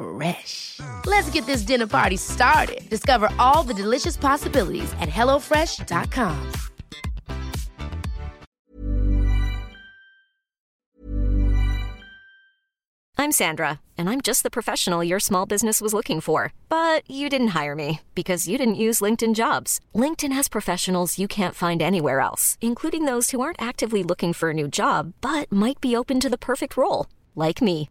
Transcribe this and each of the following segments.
Fresh. Let's get this dinner party started. Discover all the delicious possibilities at hellofresh.com. I'm Sandra, and I'm just the professional your small business was looking for. But you didn't hire me because you didn't use LinkedIn jobs. LinkedIn has professionals you can't find anywhere else, including those who aren't actively looking for a new job but might be open to the perfect role, like me.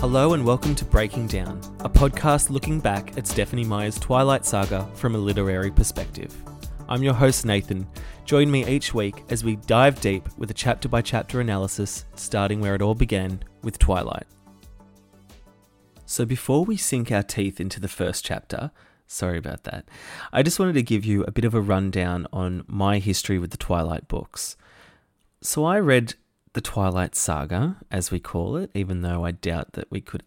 Hello and welcome to Breaking Down, a podcast looking back at Stephenie Meyer's Twilight Saga from a literary perspective. I'm your host Nathan. Join me each week as we dive deep with a chapter by chapter analysis, starting where it all began with Twilight. So before we sink our teeth into the first chapter, sorry about that, I just wanted to give you a bit of a rundown on my history with the Twilight books. So I read the Twilight Saga, as we call it, even though I doubt that we could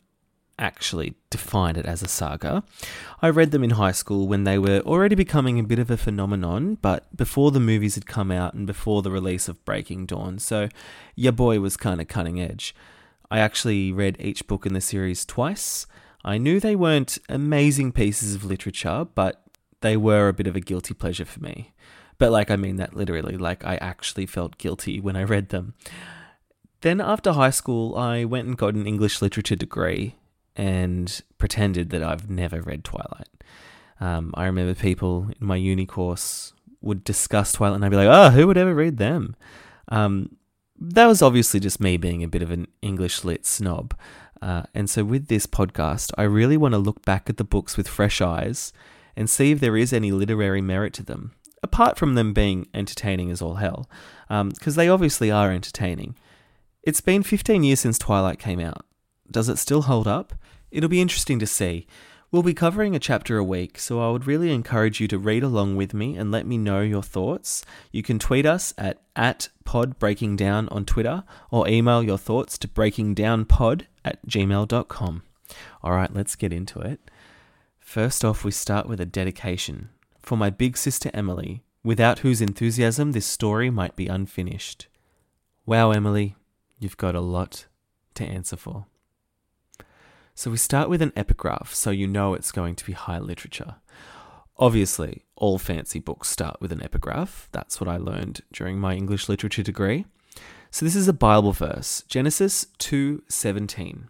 actually define it as a saga. I read them in high school when they were already becoming a bit of a phenomenon, but before the movies had come out and before the release of Breaking Dawn, so your boy was kind of cutting edge. I actually read each book in the series twice. I knew they weren't amazing pieces of literature, but they were a bit of a guilty pleasure for me. But like I mean that literally, like I actually felt guilty when I read them. Then after high school, I went and got an English literature degree and pretended that I've never read Twilight. Um, I remember people in my uni course would discuss Twilight, and I'd be like, "Oh, who would ever read them?" Um, that was obviously just me being a bit of an English lit snob. Uh, and so, with this podcast, I really want to look back at the books with fresh eyes and see if there is any literary merit to them, apart from them being entertaining as all hell, because they obviously are entertaining. It's been 15 years since Twilight came out. Does it still hold up? It'll be interesting to see. We'll be covering a chapter a week, so I would really encourage you to read along with me and let me know your thoughts. You can tweet us at, at podbreakingdown on Twitter or email your thoughts to breakingdownpod at gmail.com. All right, let's get into it. First off, we start with a dedication for my big sister Emily, without whose enthusiasm this story might be unfinished. Wow, Emily, you've got a lot to answer for. So we start with an epigraph, so you know it's going to be high literature. Obviously, all fancy books start with an epigraph. That's what I learned during my English literature degree. So this is a Bible verse, Genesis 2:17.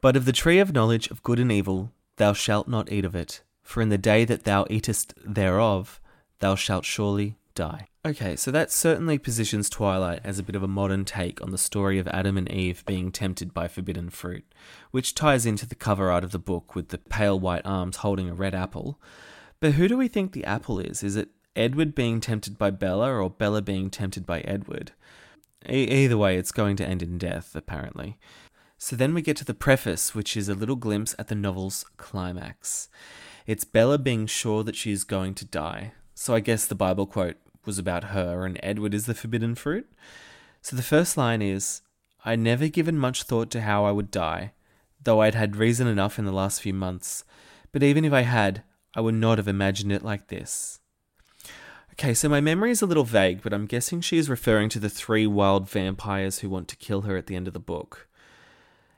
But of the tree of knowledge of good and evil thou shalt not eat of it, for in the day that thou eatest thereof thou shalt surely die. Okay, so that certainly positions Twilight as a bit of a modern take on the story of Adam and Eve being tempted by forbidden fruit, which ties into the cover art of the book with the pale white arms holding a red apple. But who do we think the apple is? Is it Edward being tempted by Bella or Bella being tempted by Edward? E- either way, it's going to end in death, apparently. So then we get to the preface, which is a little glimpse at the novel's climax. It's Bella being sure that she is going to die. So I guess the Bible quote was about her and Edward is the forbidden fruit. So the first line is I never given much thought to how I would die, though I'd had reason enough in the last few months. But even if I had, I would not have imagined it like this. Okay, so my memory is a little vague, but I'm guessing she is referring to the three wild vampires who want to kill her at the end of the book.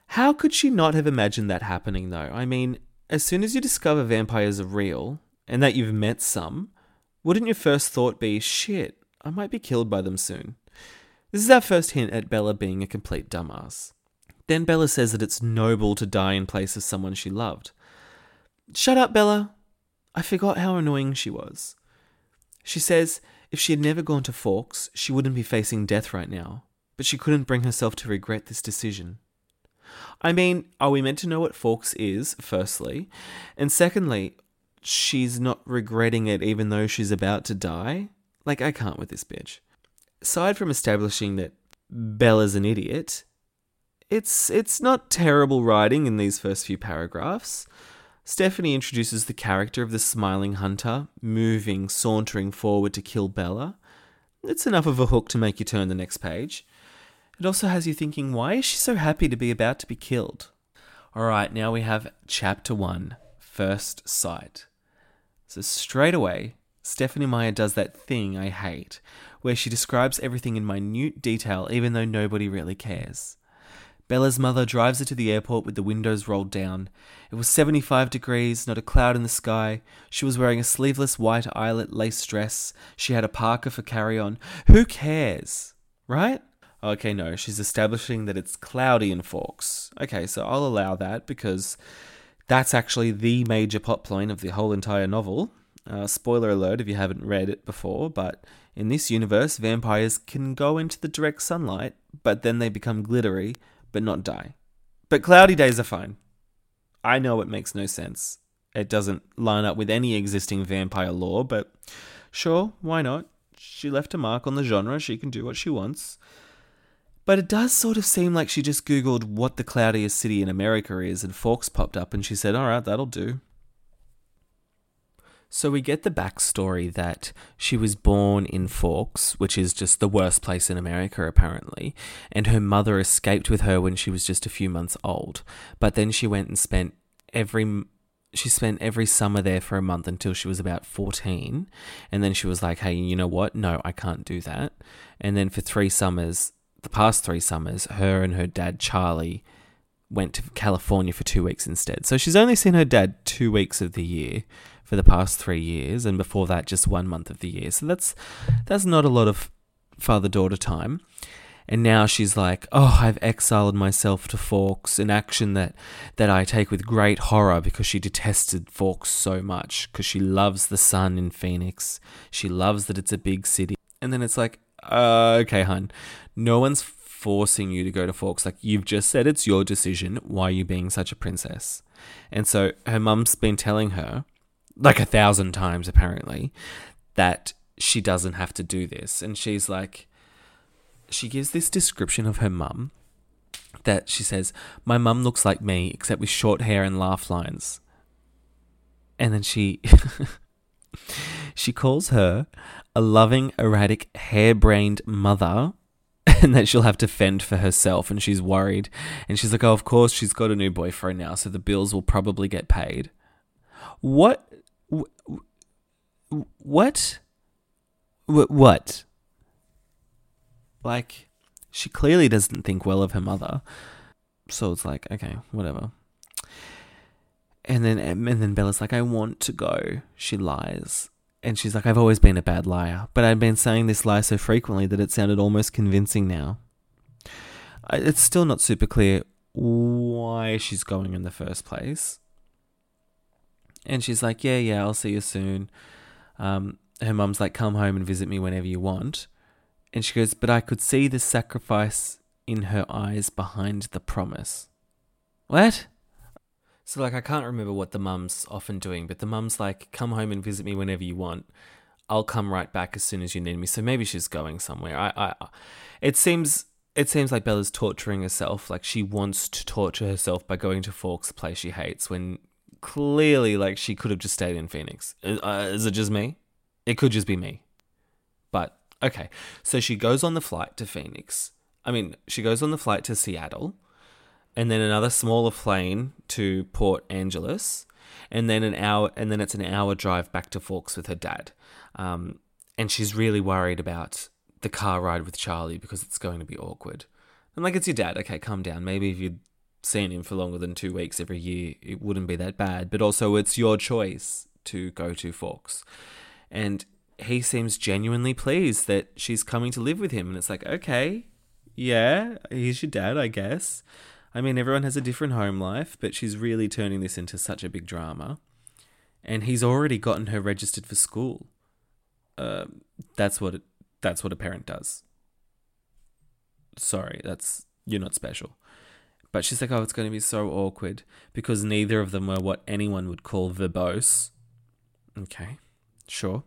How could she not have imagined that happening, though? I mean, as soon as you discover vampires are real, and that you've met some, wouldn't your first thought be, shit, I might be killed by them soon? This is our first hint at Bella being a complete dumbass. Then Bella says that it's noble to die in place of someone she loved. Shut up, Bella. I forgot how annoying she was. She says if she had never gone to Forks, she wouldn't be facing death right now, but she couldn't bring herself to regret this decision. I mean, are we meant to know what Forks is, firstly? And secondly, she's not regretting it even though she's about to die? Like, I can't with this bitch. Aside from establishing that Bella's an idiot, it's it's not terrible writing in these first few paragraphs. Stephenie introduces the character of the smiling hunter, moving, sauntering forward to kill Bella. It's enough of a hook to make you turn the next page. It also has you thinking, why is she so happy to be about to be killed? Alright, now we have chapter one First Sight. So, straight away, Stephenie Meyer does that thing I hate, where she describes everything in minute detail even though nobody really cares. Bella's mother drives her to the airport with the windows rolled down. It was 75 degrees, not a cloud in the sky. She was wearing a sleeveless white eyelet lace dress. She had a parka for carry on. Who cares? Right? Okay, no, she's establishing that it's cloudy in Forks. Okay, so I'll allow that because that's actually the major plot point of the whole entire novel. Uh, spoiler alert if you haven't read it before, but in this universe, vampires can go into the direct sunlight, but then they become glittery, but not die. But cloudy days are fine. I know it makes no sense. It doesn't line up with any existing vampire lore, but sure, why not? She left a mark on the genre, she can do what she wants. But it does sort of seem like she just Googled what the cloudiest city in America is, and Forks popped up, and she said, Alright, that'll do. So we get the backstory that she was born in Forks, which is just the worst place in America, apparently, and her mother escaped with her when she was just a few months old. But then she went and spent every she spent every summer there for a month until she was about 14 and then she was like hey you know what no i can't do that and then for three summers the past three summers, her and her dad, Charlie, went to California for two weeks instead. So she's only seen her dad two weeks of the year for the past three years, and before that, just one month of the year. So that's that's not a lot of father daughter time. And now she's like, oh, I've exiled myself to Forks, an action that, that I take with great horror because she detested Forks so much, because she loves the sun in Phoenix. She loves that it's a big city. And then it's like, uh, okay, hun, no one's forcing you to go to Forks. Like, you've just said it's your decision. Why are you being such a princess? And so her mum's been telling her, like a thousand times apparently, that she doesn't have to do this. And she's like, she gives this description of her mum that she says, My mum looks like me, except with short hair and laugh lines. And then she. she calls her a loving, erratic, harebrained mother and that she'll have to fend for herself and she's worried. And she's like oh of course she's got a new boyfriend now so the bills will probably get paid. What what what? Like she clearly doesn't think well of her mother. So it's like okay whatever. And then and then bella's like i want to go. She lies and she's like, I've always been a bad liar, but I've been saying this lie so frequently that it sounded almost convincing now. It's still not super clear why she's going in the first place. And she's like, Yeah, yeah, I'll see you soon. Um, her mum's like, Come home and visit me whenever you want. And she goes, But I could see the sacrifice in her eyes behind the promise. What? So like I can't remember what the mum's often doing, but the mum's like, "Come home and visit me whenever you want. I'll come right back as soon as you need me." So maybe she's going somewhere. I, I, it seems it seems like Bella's torturing herself. Like she wants to torture herself by going to Forks, a place she hates, when clearly, like she could have just stayed in Phoenix. Uh, is it just me? It could just be me. But okay, so she goes on the flight to Phoenix. I mean, she goes on the flight to Seattle and then another smaller plane to Port Angeles, and then an hour, and then it's an hour drive back to Forks with her dad. Um, and she's really worried about the car ride with Charlie because it's going to be awkward. And like, it's your dad. Okay, calm down. Maybe if you'd seen him for longer than two weeks every year, it wouldn't be that bad. But also, it's your choice to go to Forks. And he seems genuinely pleased that she's coming to live with him. And it's like, okay, yeah, he's your dad, I guess. I mean, everyone has a different home life, but she's really turning this into such a big drama. And he's already gotten her registered for school. Uh, that's what it, that's what a parent does. Sorry, that's you're not special. But she's like, oh, it's going to be so awkward because neither of them are what anyone would call verbose. Okay, sure.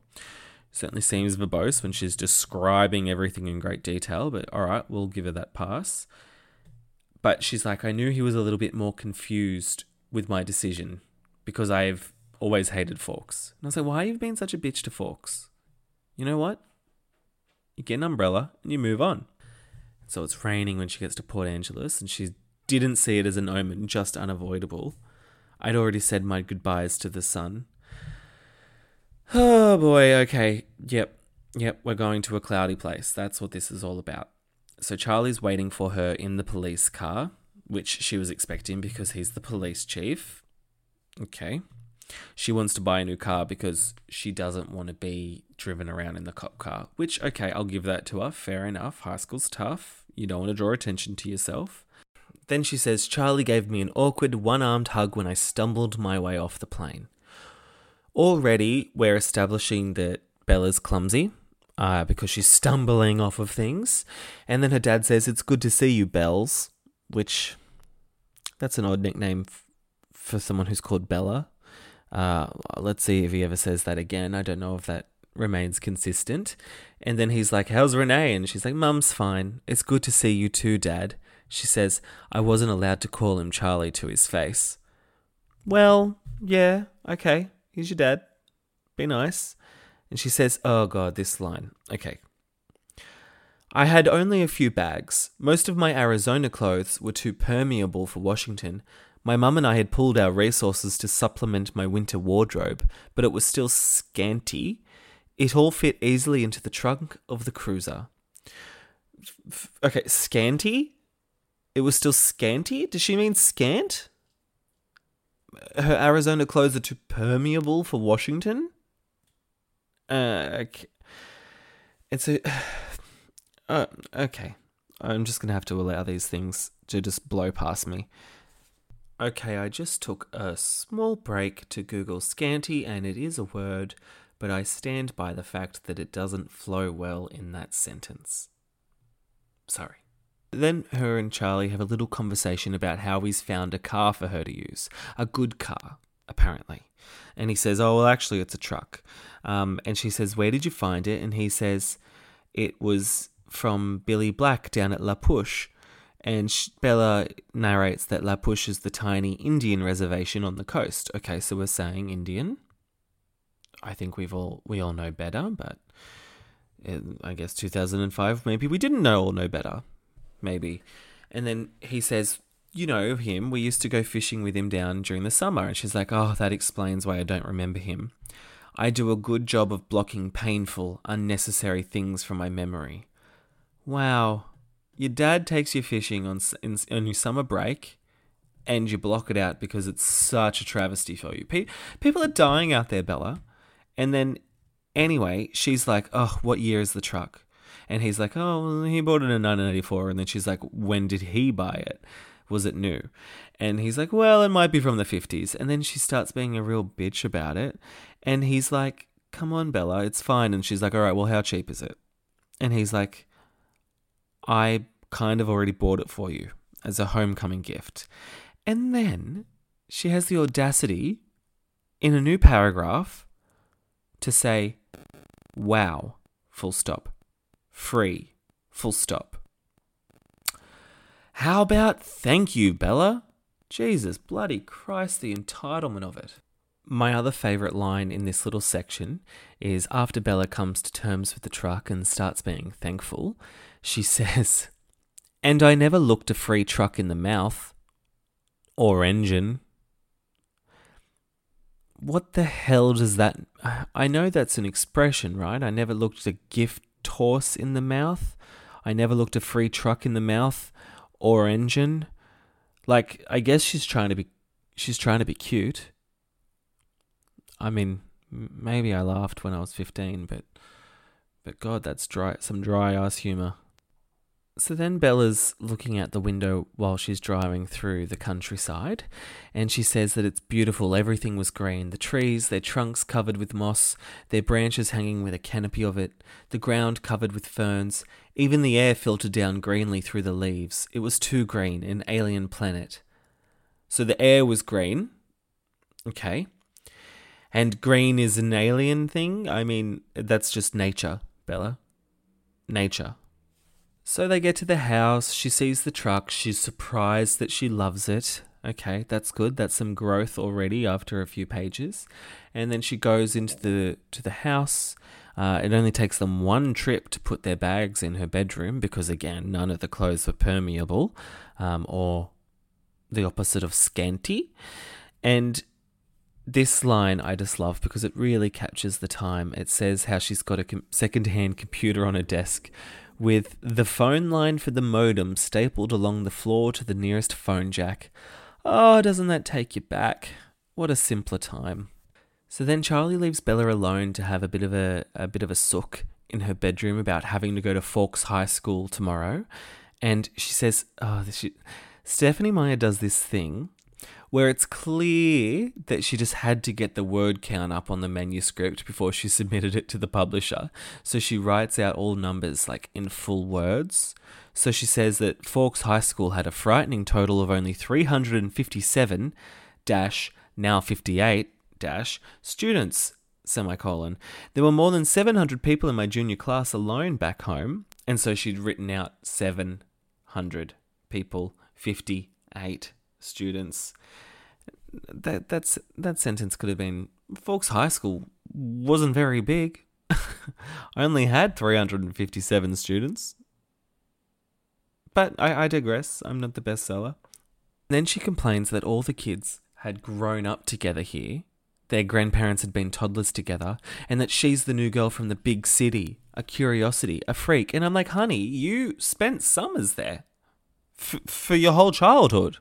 Certainly seems verbose when she's describing everything in great detail, but all right, we'll give her that pass. But she's like, I knew he was a little bit more confused with my decision because I've always hated Forks. And I was like, why have you been such a bitch to Forks? You know what? You get an umbrella and you move on. So it's raining when she gets to Port Angeles and she didn't see it as an omen, just unavoidable. I'd already said my goodbyes to the sun. Oh boy, okay. Yep, yep, we're going to a cloudy place. That's what this is all about. So Charlie's waiting for her in the police car, which she was expecting because he's the police chief. Okay. She wants to buy a new car because she doesn't want to be driven around in the cop car, which, okay, I'll give that to her. Fair enough. High school's tough. You don't want to draw attention to yourself. Then she says, Charlie gave me an awkward one armed hug when I stumbled my way off the plane. Already, we're establishing that Bella's clumsy, uh, because she's stumbling off of things. And then her dad says, It's good to see you, Bells, which that's an odd nickname f- for someone who's called Bella. Uh, let's see if he ever says that again. I don't know if that remains consistent. And then he's like, How's Renee? And she's like, Mum's fine. It's good to see you too, Dad. She says, I wasn't allowed to call him Charlie to his face. Well, yeah, okay. He's your dad. Be nice. And she says, Oh God, this line. Okay. I had only a few bags. Most of my Arizona clothes were too permeable for Washington. My mum and I had pulled our resources to supplement my winter wardrobe, but it was still scanty. It all fit easily into the trunk of the cruiser. Okay, scanty? It was still scanty? Does she mean scant? Her Arizona clothes are too permeable for Washington? Uh, it's a. Uh, okay. I'm just going to have to allow these things to just blow past me. Okay, I just took a small break to Google scanty, and it is a word, but I stand by the fact that it doesn't flow well in that sentence. Sorry. Then her and Charlie have a little conversation about how he's found a car for her to use. A good car, apparently. And he says, Oh, well, actually, it's a truck. Um, and she says, Where did you find it? And he says, It was from Billy Black down at La Push. And Bella narrates that La Push is the tiny Indian reservation on the coast. Okay, so we're saying Indian. I think we've all we all know better, but in, I guess 2005. Maybe we didn't know or know better. Maybe. And then he says, You know him. We used to go fishing with him down during the summer. And she's like, Oh, that explains why I don't remember him. I do a good job of blocking painful, unnecessary things from my memory. Wow. Your dad takes you fishing on, in, on your summer break and you block it out because it's such a travesty for you. Pe- people are dying out there, Bella. And then, anyway, she's like, Oh, what year is the truck? And he's like, Oh, he bought it in 1984. And then she's like, When did he buy it? Was it new? And he's like, Well, it might be from the 50s. And then she starts being a real bitch about it. And he's like, Come on, Bella, it's fine. And she's like, All right, well, how cheap is it? And he's like, I kind of already bought it for you as a homecoming gift. And then she has the audacity in a new paragraph to say, wow, full stop. Free, full stop. How about thank you, Bella? Jesus, bloody Christ, the entitlement of it. My other favourite line in this little section is after Bella comes to terms with the truck and starts being thankful, she says, And I never looked a free truck in the mouth or engine. What the hell does that. I know that's an expression, right? I never looked a gift horse in the mouth. I never looked a free truck in the mouth or engine. Like, I guess she's trying to be. She's trying to be cute. I mean, maybe I laughed when I was 15, but. But God, that's dry. Some dry ass humor. So then Bella's looking out the window while she's driving through the countryside, and she says that it's beautiful. Everything was green the trees, their trunks covered with moss, their branches hanging with a canopy of it, the ground covered with ferns, even the air filtered down greenly through the leaves. It was too green, an alien planet. So the air was green. Okay. And green is an alien thing? I mean, that's just nature, Bella. Nature. So they get to the house. She sees the truck. She's surprised that she loves it. Okay, that's good. That's some growth already after a few pages. And then she goes into the to the house. Uh, it only takes them one trip to put their bags in her bedroom because, again, none of the clothes were permeable um, or the opposite of scanty. And this line I just love because it really captures the time. It says how she's got a com- second-hand computer on her desk with the phone line for the modem stapled along the floor to the nearest phone jack. Oh, doesn't that take you back? What a simpler time. So then Charlie leaves Bella alone to have a bit of a, a bit of a sook in her bedroom about having to go to Forks High School tomorrow. And she says, oh, she, Stephenie Meyer does this thing where it's clear that she just had to get the word count up on the manuscript before she submitted it to the publisher. So she writes out all numbers like in full words. So she says that Forks High School had a frightening total of only 357 dash now 58 dash students semicolon. There were more than 700 people in my junior class alone back home, and so she'd written out 700 people, 58 students. That that's that sentence could have been Forks High School wasn't very big. I only had 357 students. But I, I digress. I'm not the bestseller. Then she complains that all the kids had grown up together here. Their grandparents had been toddlers together, and that she's the new girl from the big city, a curiosity, a freak. And I'm like, honey, you spent summers there F- for your whole childhood.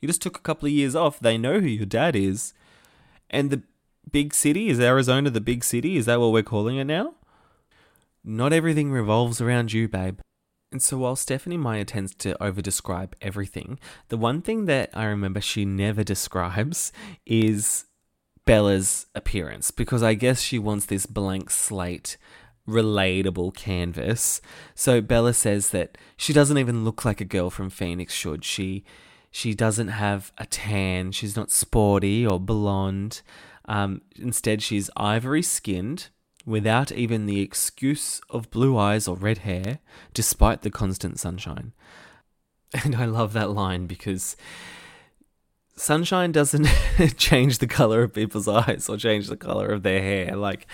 You just took a couple of years off. They know who your dad is. And the big city is Arizona the big city? Is that what we're calling it now? Not everything revolves around you, babe. And so while Stephenie Meyer tends to overdescribe everything, the one thing that I remember she never describes is Bella's appearance because I guess she wants this blank slate relatable canvas. So Bella says that she doesn't even look like a girl from Phoenix should. She she doesn't have a tan. She's not sporty or blonde. Um, instead, she's ivory skinned without even the excuse of blue eyes or red hair, despite the constant sunshine. And I love that line because Sunshine doesn't change the color of people's eyes or change the color of their hair. Like,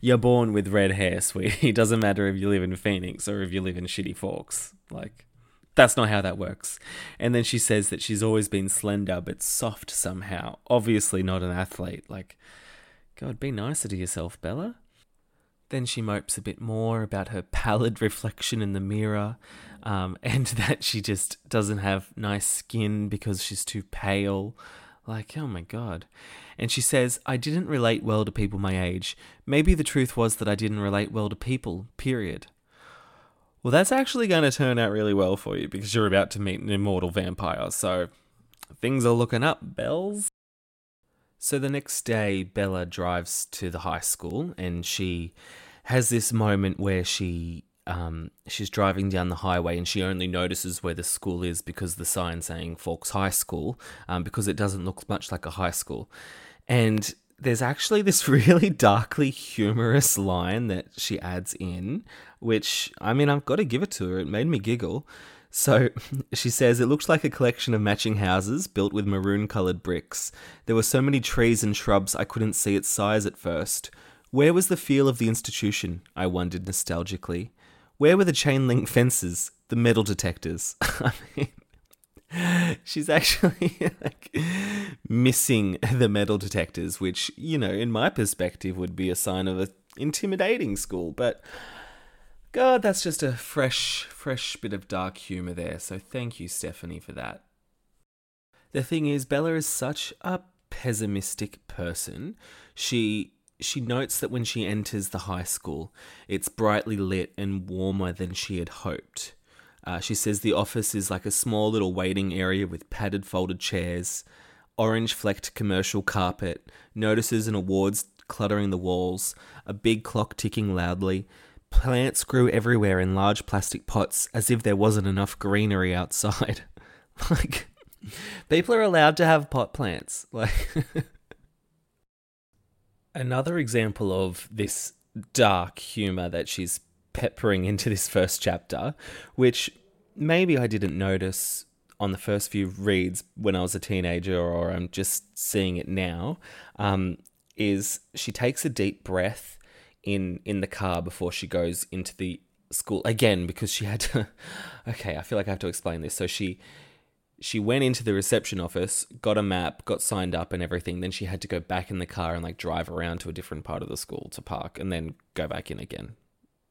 you're born with red hair, sweetie. It doesn't matter if you live in Phoenix or if you live in Shitty Forks. Like, that's not how that works. And then she says that she's always been slender but soft somehow. Obviously, not an athlete. Like, God, be nicer to yourself, Bella. Then she mopes a bit more about her pallid reflection in the mirror um, and that she just doesn't have nice skin because she's too pale. Like, oh my god. And she says, I didn't relate well to people my age. Maybe the truth was that I didn't relate well to people, period. Well, that's actually going to turn out really well for you because you're about to meet an immortal vampire, so things are looking up, Bells. So the next day, Bella drives to the high school and she has this moment where she um, she's driving down the highway and she only notices where the school is because the sign saying Forks High School, um, because it doesn't look much like a high school. And there's actually this really darkly humorous line that she adds in, which, I mean, I've got to give it to her. It made me giggle. So she says, It looks like a collection of matching houses built with maroon coloured bricks. There were so many trees and shrubs I couldn't see its size at first. Where was the feel of the institution? I wondered nostalgically. Where were the chain link fences, the metal detectors? I mean, she's actually like missing the metal detectors, which, you know, in my perspective would be a sign of an intimidating school. But God, that's just a fresh, fresh bit of dark humor there. So thank you, Stephenie, for that. The thing is, Bella is such a pessimistic person. She she notes that when she enters the high school, it's brightly lit and warmer than she had hoped. Uh, she says the office is like a small little waiting area with padded folded chairs, orange flecked commercial carpet, notices and awards cluttering the walls, a big clock ticking loudly. Plants grew everywhere in large plastic pots as if there wasn't enough greenery outside. like, people are allowed to have pot plants. Like, Another example of this dark humor that she's peppering into this first chapter, which maybe I didn't notice on the first few reads when I was a teenager, or I'm just seeing it now, um, is she takes a deep breath in in the car before she goes into the school again because she had to. okay, I feel like I have to explain this. So she she went into the reception office, got a map, got signed up and everything. Then she had to go back in the car and like drive around to a different part of the school to park and then go back in again.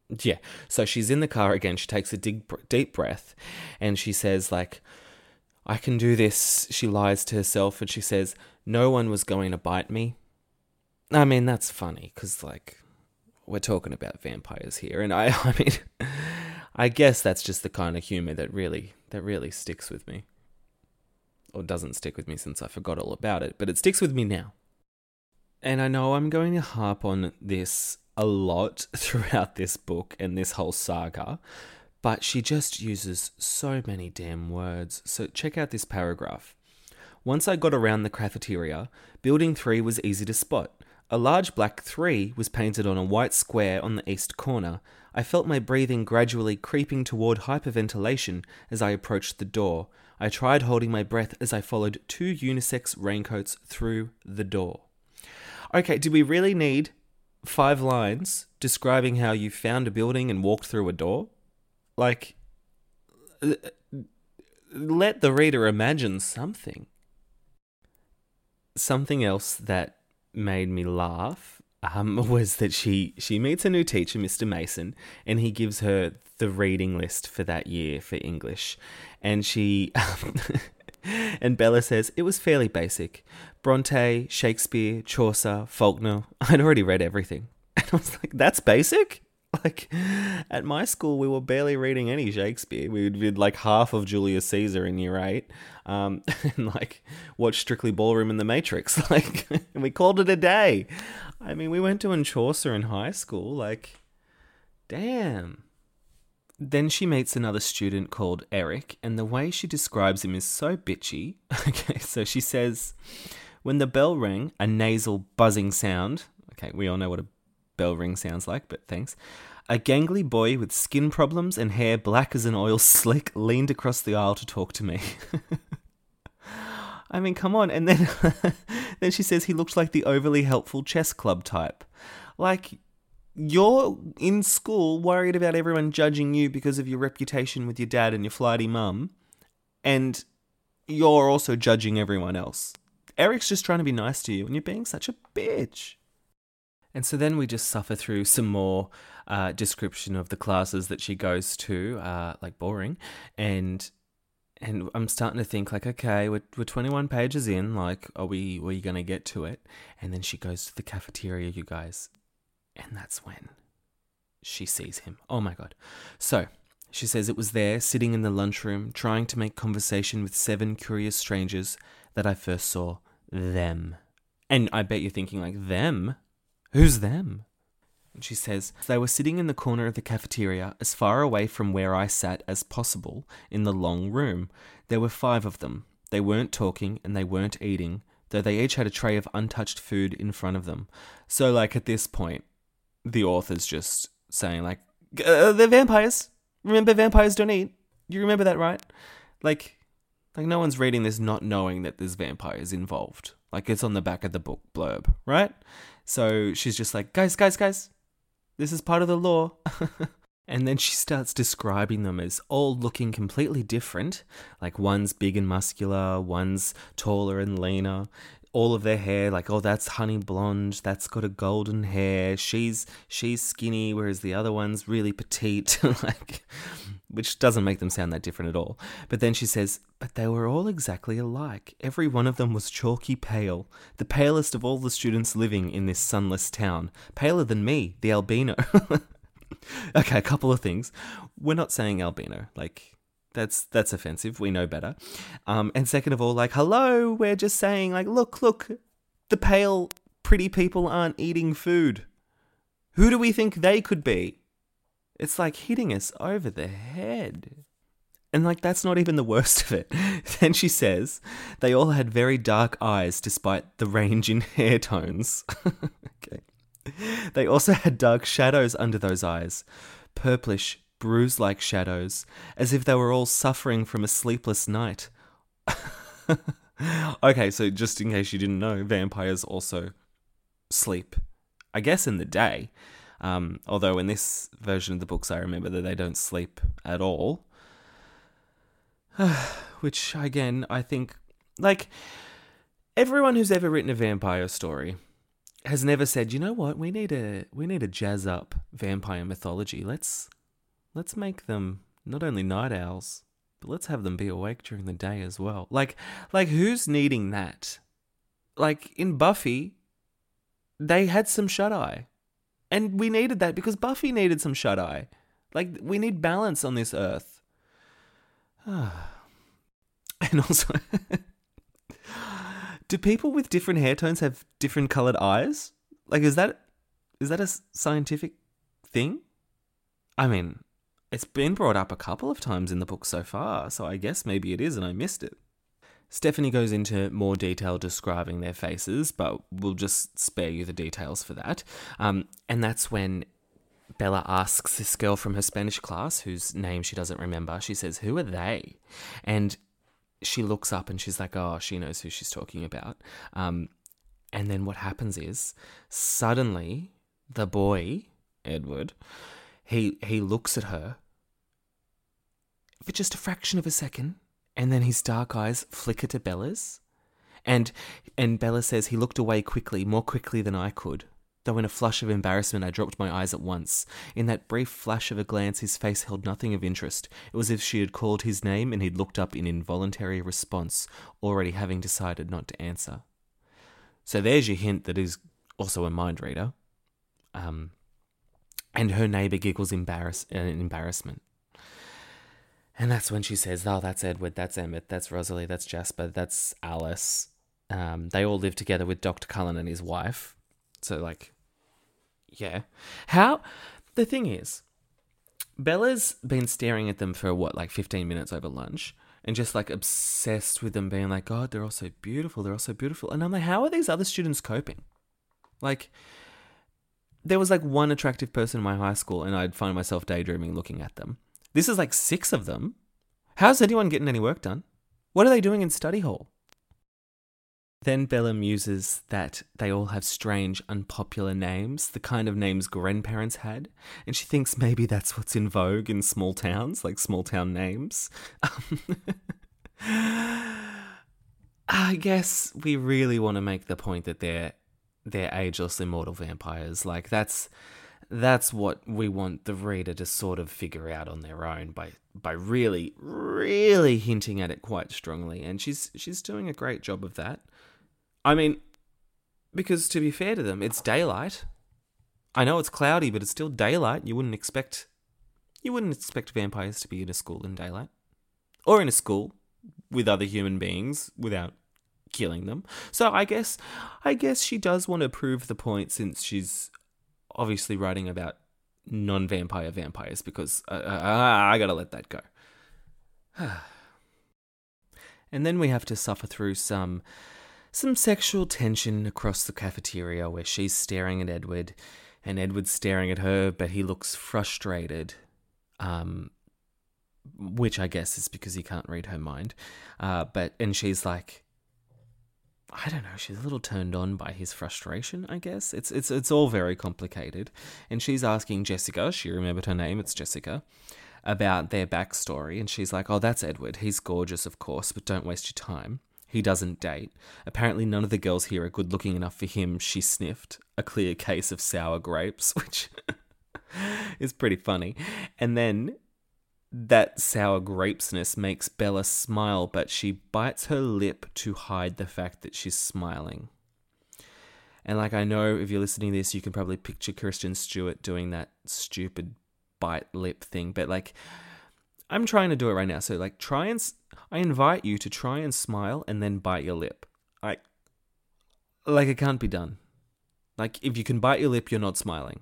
Yeah. So she's in the car again. She takes a deep, deep breath and she says, like, I can do this. She lies to herself and she says, No one was going to bite me. I mean, that's funny because, like, we're talking about vampires here. And I, I mean, I guess that's just the kind of humor that really, that really sticks with me or doesn't stick with me since I forgot all about it, but it sticks with me now. And I know I'm going to harp on this a lot throughout this book and this whole saga, but she just uses so many damn words. So check out this paragraph. Once I got around the cafeteria, building 3 was easy to spot. A large black 3 was painted on a white square on the east corner. I felt my breathing gradually creeping toward hyperventilation as I approached the door. I tried holding my breath as I followed two unisex raincoats through the door. Okay, do we really need five lines describing how you found a building and walked through a door? Like, let the reader imagine something. Something else that made me laugh um, was that she she meets a new teacher, Mr. Mason, and he gives her the reading list for that year for English, and she. and Bella says it was fairly basic. Bronte, Shakespeare, Chaucer, Faulkner. I'd already read everything. And I was like, that's basic? Like, at my school, we were barely reading any Shakespeare. We would read like half of Julius Caesar in year eight, um, and like watch Strictly Ballroom and The Matrix. Like, and we called it a day. I mean, we went to Chaucer in high school. Like, damn. Then she meets another student called Eric, and the way she describes him is so bitchy. Okay, so she says, When the bell rang, a nasal buzzing sound. Okay, we all know what a bell ring sounds like, but thanks. A gangly boy with skin problems and hair black as an oil slick leaned across the aisle to talk to me. I mean, come on. And then then she says he looked like the overly helpful chess club type. Like you're in school worried about everyone judging you because of your reputation with your dad and your flighty mum, and you're also judging everyone else. Eric's just trying to be nice to you, and you're being such a bitch. And so then we just suffer through some more uh, description of the classes that she goes to, uh, like boring, and and I'm starting to think like, okay, we're we're 21 pages in, like, are we are we gonna get to it? And then she goes to the cafeteria, you guys, and that's when she sees him. Oh my god! So she says it was there, sitting in the lunchroom, trying to make conversation with seven curious strangers that I first saw them. And I bet you're thinking like them Who's them? And she says, They were sitting in the corner of the cafeteria, as far away from where I sat as possible, in the long room. There were five of them. They weren't talking and they weren't eating, though they each had a tray of untouched food in front of them. So, like, at this point, the author's just saying, like, uh, they're vampires. Remember, vampires don't eat. You remember that, right? Like, like no one's reading this not knowing that there's vampires involved. Like it's on the back of the book blurb, right? So she's just like, guys, guys, guys, this is part of the lore. and then she starts describing them as all looking completely different. Like one's big and muscular, one's taller and leaner. All of their hair, like, oh, that's honey blonde, that's got a golden hair. She's she's skinny, whereas the other one's really petite. like which doesn't make them sound that different at all. But then she says, But they were all exactly alike. Every one of them was chalky pale, the palest of all the students living in this sunless town. Paler than me, the albino. okay, a couple of things. We're not saying albino. Like, that's that's offensive. We know better. Um, and second of all, like, hello, we're just saying, like, look, look, the pale, pretty people aren't eating food. Who do we think they could be? It's like hitting us over the head. And like that's not even the worst of it. then she says they all had very dark eyes despite the range in hair tones. okay. They also had dark shadows under those eyes, purplish, bruise like shadows, as if they were all suffering from a sleepless night. okay, so just in case you didn't know, vampires also sleep, I guess, in the day. Um, although in this version of the books, I remember that they don't sleep at all. Which, again, I think, like, everyone who's ever written a vampire story has never said, you know what, we need a we need a jazz up vampire mythology. Let's let's make them not only night owls, but let's have them be awake during the day as well. Like like who's needing that? Like in Buffy, they had some shut eye. And we needed that because Buffy needed some shut eye. Like, we need balance on this earth. and also, do people with different hair tones have different colored eyes? Like, is that is that a scientific thing? I mean, it's been brought up a couple of times in the book so far, so I guess maybe it is and I missed it. Stephenie goes into more detail describing their faces, but we'll just spare you the details for that. Um, and that's when Bella asks this girl from her Spanish class, whose name she doesn't remember, she says, Who are they? And she looks up and she's like, Oh, she knows who she's talking about. Um, and then what happens is suddenly the boy, Edward, he, he looks at her for just a fraction of a second and then his dark eyes flicker to Bella's. And and Bella says he looked away quickly, more quickly than I could. Though in a flush of embarrassment I dropped my eyes at once. In that brief flash of a glance his face held nothing of interest. It was as if she had called his name and he'd looked up in involuntary response, already having decided not to answer. So there's your hint that he's also a mind reader. Um, and her neighbour giggles embarrass- uh, embarrassment. And that's when she says, Oh, that's Edward, that's Emmett, that's Rosalie, that's Jasper, that's Alice. Um, they all live together with Dr. Cullen and his wife. So, like, yeah. How? The thing is, Bella's been staring at them for what, like 15 minutes over lunch and just like obsessed with them being like, God, they're all so beautiful, they're all so beautiful. And I'm like, how are these other students coping? Like, there was like one attractive person in my high school, and I'd find myself daydreaming looking at them. This is like six of them. How's anyone getting any work done? What are they doing in study hall? Then Bella muses that they all have strange, unpopular names, the kind of names grandparents had, and she thinks maybe that's what's in vogue in small towns, like small town names. I guess we really want to make the point that they're they're ageless immortal vampires. Like that's that's what we want the reader to sort of figure out on their own by by really really hinting at it quite strongly and she's she's doing a great job of that. I mean because to be fair to them, it's daylight. I know it's cloudy, but it's still daylight. You wouldn't expect you wouldn't expect vampires to be in a school in daylight or in a school with other human beings without killing them. So I guess I guess she does want to prove the point since she's obviously writing about non-vampire vampires because uh, uh, I got to let that go. and then we have to suffer through some some sexual tension across the cafeteria where she's staring at Edward and Edward's staring at her but he looks frustrated. Um which I guess is because he can't read her mind. Uh, but and she's like, I don't know. She's a little turned on by his frustration. I guess it's it's it's all very complicated. And she's asking Jessica. She remembered her name. It's Jessica. About their backstory, and she's like, "Oh, that's Edward. He's gorgeous, of course, but don't waste your time. He doesn't date. Apparently, none of the girls here are good looking enough for him." She sniffed. A clear case of sour grapes, which is pretty funny. And then that sour grapesness makes Bella smile, but she bites her lip to hide the fact that she's smiling. And like I know if you're listening to this, you can probably picture Kristen Stewart doing that stupid bite lip thing, but like I'm trying to do it right now. So like try and I invite you to try and smile and then bite your lip. Like like it can't be done. Like if you can bite your lip, you're not smiling.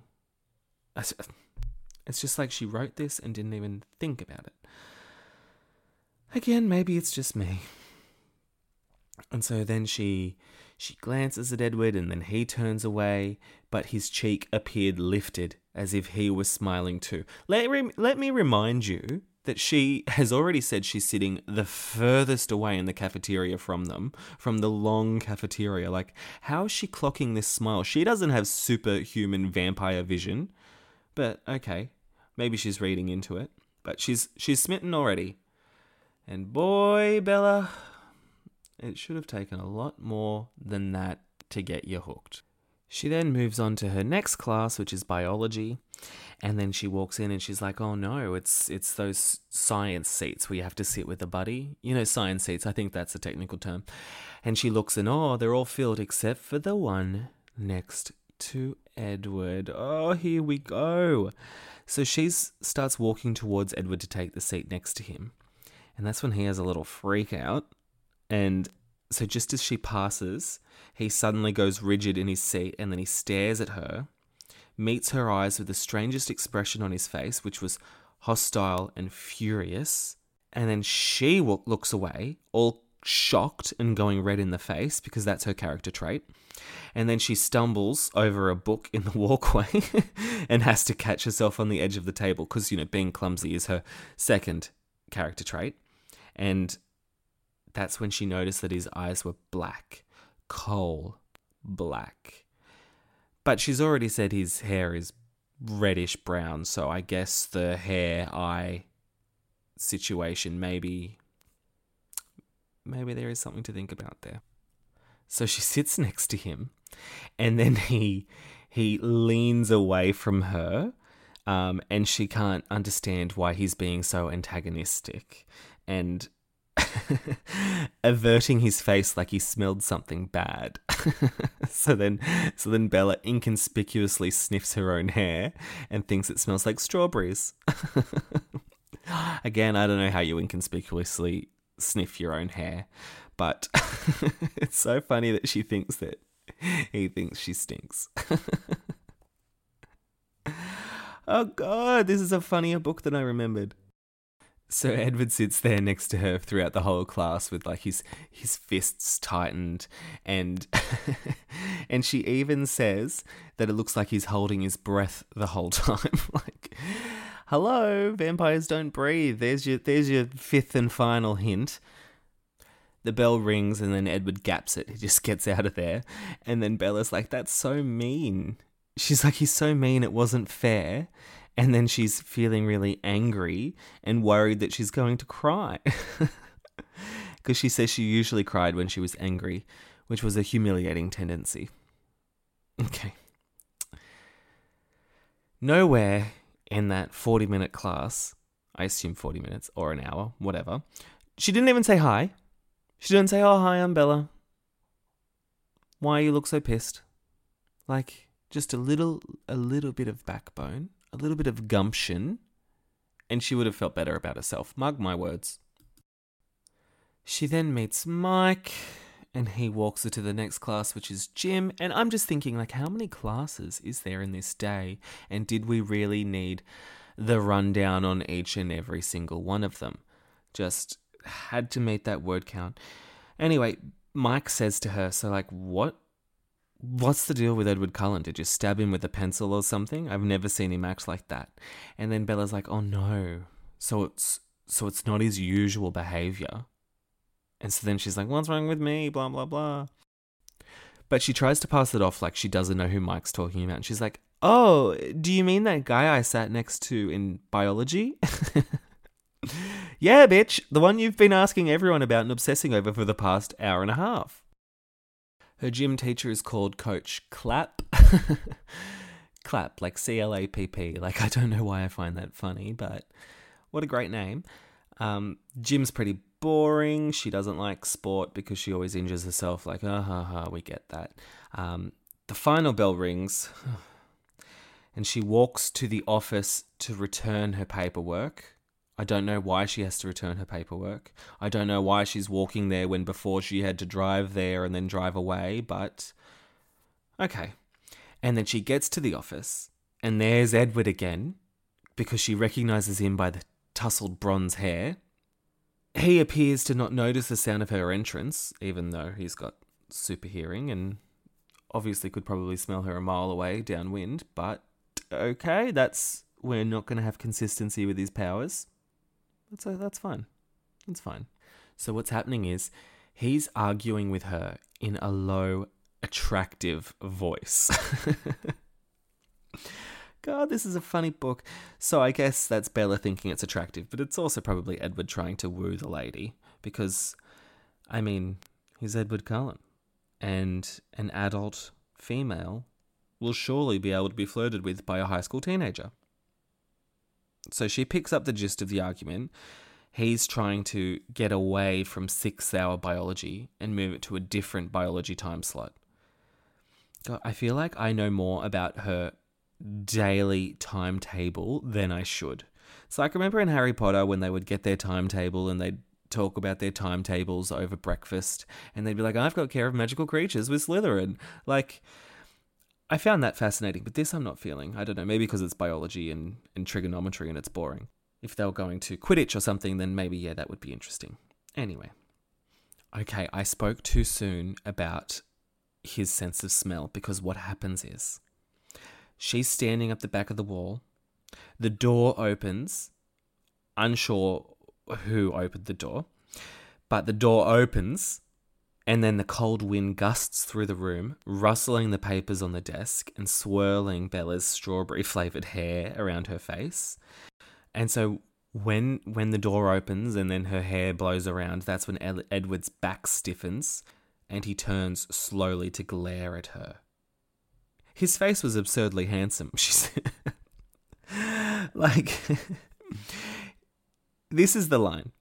It's just like she wrote this and didn't even think about it. Again, maybe it's just me. And so then she she glances at Edward and then he turns away, but his cheek appeared lifted as if he was smiling too. Let, re- let me remind you that she has already said she's sitting the furthest away in the cafeteria from them, from the long cafeteria. Like, how is she clocking this smile? She doesn't have superhuman vampire vision, but okay, Maybe she's reading into it, but she's she's smitten already. And boy, Bella, it should have taken a lot more than that to get you hooked. She then moves on to her next class, which is biology, and then she walks in and she's like, "Oh no, it's it's those science seats where you have to sit with a buddy. You know, science seats. I think that's a technical term." And she looks and oh, they're all filled except for the one next to Edward. Oh, here we go. So she starts walking towards Edward to take the seat next to him. And that's when he has a little freak out. And so just as she passes, he suddenly goes rigid in his seat and then he stares at her, meets her eyes with the strangest expression on his face, which was hostile and furious. And then she looks away, all shocked and going red in the face because that's her character trait. And then she stumbles over a book in the walkway and has to catch herself on the edge of the table because, you know, being clumsy is her second character trait. And that's when she noticed that his eyes were black, coal black. But she's already said his hair is reddish brown, so I guess the hair eye situation maybe maybe there is something to think about there. So she sits next to him, and then he he leans away from her, um, and she can't understand why he's being so antagonistic and averting his face like he smelled something bad. so then so then Bella inconspicuously sniffs her own hair and thinks it smells like strawberries. Again, I don't know how you inconspicuously sniff your own hair. But it's so funny that she thinks that he thinks she stinks. oh god, this is a funnier book than I remembered. So Edward sits there next to her throughout the whole class with like his his fists tightened and and she even says that it looks like he's holding his breath the whole time like hello, vampires don't breathe. There's your there's your fifth and final hint. The bell rings and then Edward gaps it. He just gets out of there. And then Bella's like, That's so mean. She's like, He's so mean, it wasn't fair. And then she's feeling really angry and worried that she's going to cry. Because she says she usually cried when she was angry, which was a humiliating tendency. Okay. Nowhere in that 40 minute class, I assume 40 minutes or an hour, whatever, she didn't even say hi. She didn't say, Oh, hi, I'm Bella. Why you look so pissed? Like, just a little, a little bit of backbone, a little bit of gumption, and she would have felt better about herself. Mark my words. She then meets Mike, and he walks her to the next class, which is gym. And I'm just thinking, like, how many classes is there in this day? And did we really need the rundown on each and every single one of them? Just had to meet that word count. Anyway, Mike says to her, So, like, what? What's the deal with Edward Cullen? Did you stab him with a pencil or something? I've never seen him act like that. And then Bella's like, Oh no. So it's so it's not his usual behavior. And so then she's like, What's wrong with me? Blah blah blah. But she tries to pass it off like she doesn't know who Mike's talking about. And she's like, Oh, do you mean that guy I sat next to in biology? yeah, bitch, the one you've been asking everyone about and obsessing over for the past hour and a half. Her gym teacher is called Coach Clapp. Clapp, like C L A P P. Like, I don't know why I find that funny, but what a great name. Um, Gym's pretty boring. She doesn't like sport because she always injures herself. Like, ah, ha, ha, we get that. Um, the final bell rings, and she walks to the office to return her paperwork. I don't know why she has to return her paperwork. I don't know why she's walking there when before she had to drive there and then drive away, but okay. And then she gets to the office, and there's Edward again, because she recognizes him by the tousled bronze hair. He appears to not notice the sound of her entrance, even though he's got super hearing and obviously could probably smell her a mile away downwind, but okay, that's we're not going to have consistency with his powers. That's uh, that's fine. That's fine. So what's happening is he's arguing with her in a low, attractive voice. God, this is a funny book. So I guess that's Bella thinking it's attractive, but it's also probably Edward trying to woo the lady because, I mean, he's Edward Cullen, and an adult female will surely be able to be flirted with by a high school teenager. So she picks up the gist of the argument. He's trying to get away from six hour biology and move it to a different biology time slot. God, I feel like I know more about her daily timetable than I should. So I can remember in Harry Potter when they would get their timetable and they'd talk about their timetables over breakfast and they'd be like, I've got care of magical creatures with Slytherin. Like, I found that fascinating, but this I'm not feeling. I don't know, maybe because it's biology and, and trigonometry and it's boring. If they were going to Quidditch or something, then maybe, yeah, that would be interesting. Anyway. Okay, I spoke too soon about his sense of smell because what happens is she's standing up the back of the wall, the door opens, unsure who opened the door, but the door opens and then the cold wind gusts through the room, rustling the papers on the desk and swirling Bella's strawberry flavored hair around her face. And so when when the door opens and then her hair blows around, that's when Ed- Edward's back stiffens and he turns slowly to glare at her. His face was absurdly handsome, she said. like this is the line.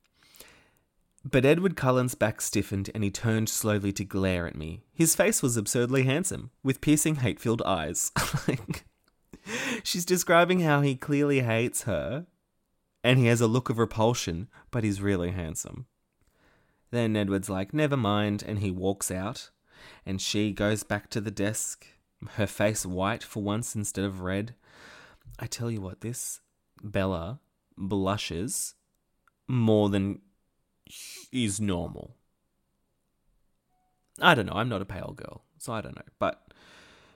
But Edward Cullen's back stiffened and he turned slowly to glare at me. His face was absurdly handsome, with piercing hate filled eyes. like, She's describing how he clearly hates her, and he has a look of repulsion, but he's really handsome. Then Edward's like, never mind, and he walks out, and she goes back to the desk, her face white for once instead of red. I tell you what, this Bella blushes more than is normal. I don't know. I'm not a pale girl, so I don't know. But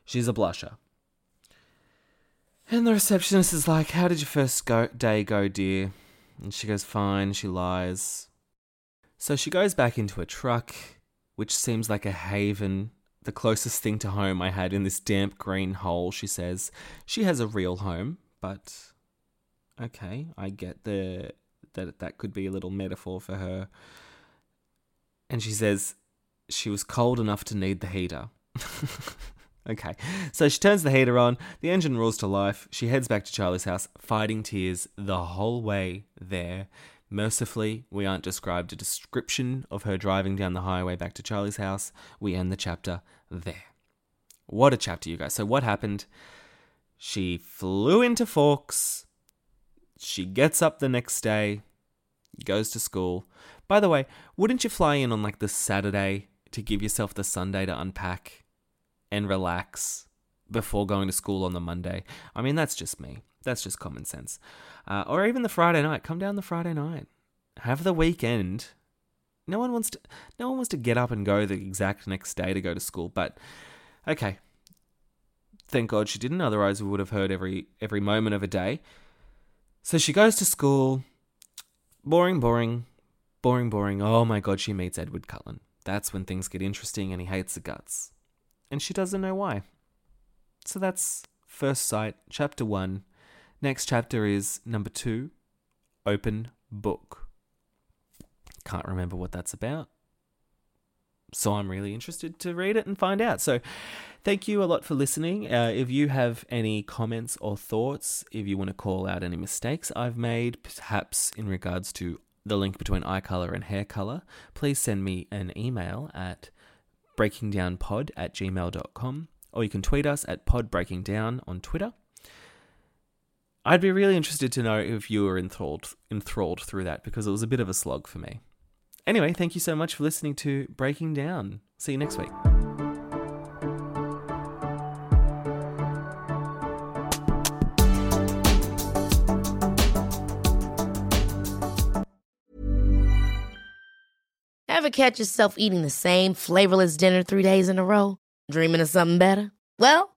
she's a blusher. And the receptionist is like, How did your first go- day go, dear? And she goes, Fine. She lies. So she goes back into a truck, which seems like a haven. The closest thing to home I had in this damp green hole, she says. She has a real home, but okay, I get the that that could be a little metaphor for her. And she says she was cold enough to need the heater. okay, so she turns the heater on, the engine roars to life. She heads back to Charlie's house, fighting tears the whole way there. Mercifully, we aren't described a description of her driving down the highway back to Charlie's house. We end the chapter there. What a chapter, you guys. So, what happened? She flew into Forks. She gets up the next day, goes to school. By the way, wouldn't you fly in on like the Saturday to give yourself the Sunday to unpack and relax before going to school on the Monday? I mean, that's just me. That's just common sense. Uh, or even the Friday night. Come down the Friday night. Have the weekend. No one wants to. No one wants to get up and go the exact next day to go to school. But okay. Thank God she didn't. Otherwise, we would have heard every every moment of a day. So she goes to school. Boring, boring, boring, boring. Oh my God, she meets Edward Cullen. That's when things get interesting, and he hates the guts, and she doesn't know why. So that's first sight, chapter one. Next chapter is number two Open Book. Can't remember what that's about. So I'm really interested to read it and find out. So thank you a lot for listening. Uh, if you have any comments or thoughts, if you want to call out any mistakes I've made, perhaps in regards to the link between eye color and hair color, please send me an email at breakingdownpod at gmail.com or you can tweet us at podbreakingdown on Twitter. I'd be really interested to know if you were enthralled enthralled through that because it was a bit of a slog for me. Anyway, thank you so much for listening to Breaking Down. See you next week. Ever catch yourself eating the same flavorless dinner three days in a row? Dreaming of something better? Well,